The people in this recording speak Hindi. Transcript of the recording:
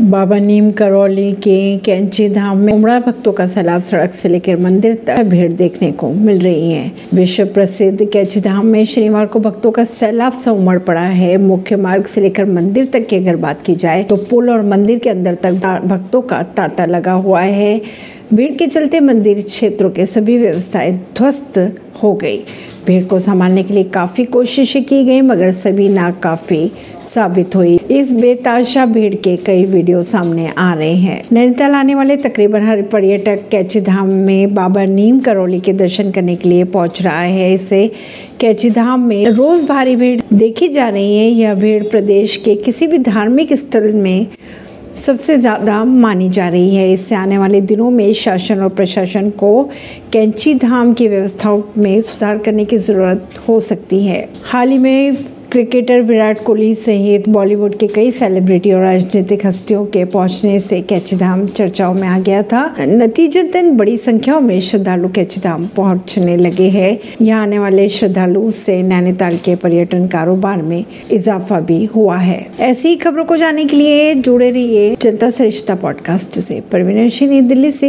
बाबा नीम करौली के कैंची धाम में उमड़ा भक्तों का सैलाब सड़क से लेकर मंदिर तक भीड़ देखने को मिल रही है। विश्व प्रसिद्ध कैंची धाम में शनिवार को भक्तों का सैलाब सा उमड़ पड़ा है। मुख्य मार्ग से लेकर मंदिर तक की अगर बात की जाए तो पुल और मंदिर के अंदर तक भक्तों का तांता लगा हुआ है। भीड़ के चलते मंदिर क्षेत्रों के सभी व्यवस्थाएँ ध्वस्त हो गई। भीड़ को संभालने के लिए काफ़ी कोशिशें की गई, मगर सभी नाकाफी साबित हुई। इस बेताशा भीड़ के कई वीडियो सामने आ रहे हैं। नैनीताल आने वाले तकरीबन हर पर्यटक कैची धाम में बाबा नीम करौली के दर्शन करने के लिए पहुँच रहा है। इसे कैची धाम में रोज भारी भीड़ देखी जा रही है। यह भीड़ प्रदेश के किसी भी धार्मिक स्थल में सबसे ज़्यादा मानी जा रही है। इससे आने वाले दिनों में शासन और प्रशासन को कैंची धाम की व्यवस्थाओं में सुधार करने की ज़रूरत हो सकती है। हाल ही में क्रिकेटर विराट कोहली सहित बॉलीवुड के कई सेलिब्रिटी और राजनीतिक हस्तियों के पहुँचने से कैचीधाम चर्चाओं में आ गया था। नतीजतन बड़ी संख्या में श्रद्धालु कैचीधाम पहुँचने लगे हैं। यहाँ आने वाले श्रद्धालु से नैनीताल के पर्यटन कारोबार में इजाफा भी हुआ है। ऐसी खबरों को जानने के लिए जुड़े रहिए जनता सरिश्ता पॉडकास्ट से। परवीन सिंह दिल्ली से।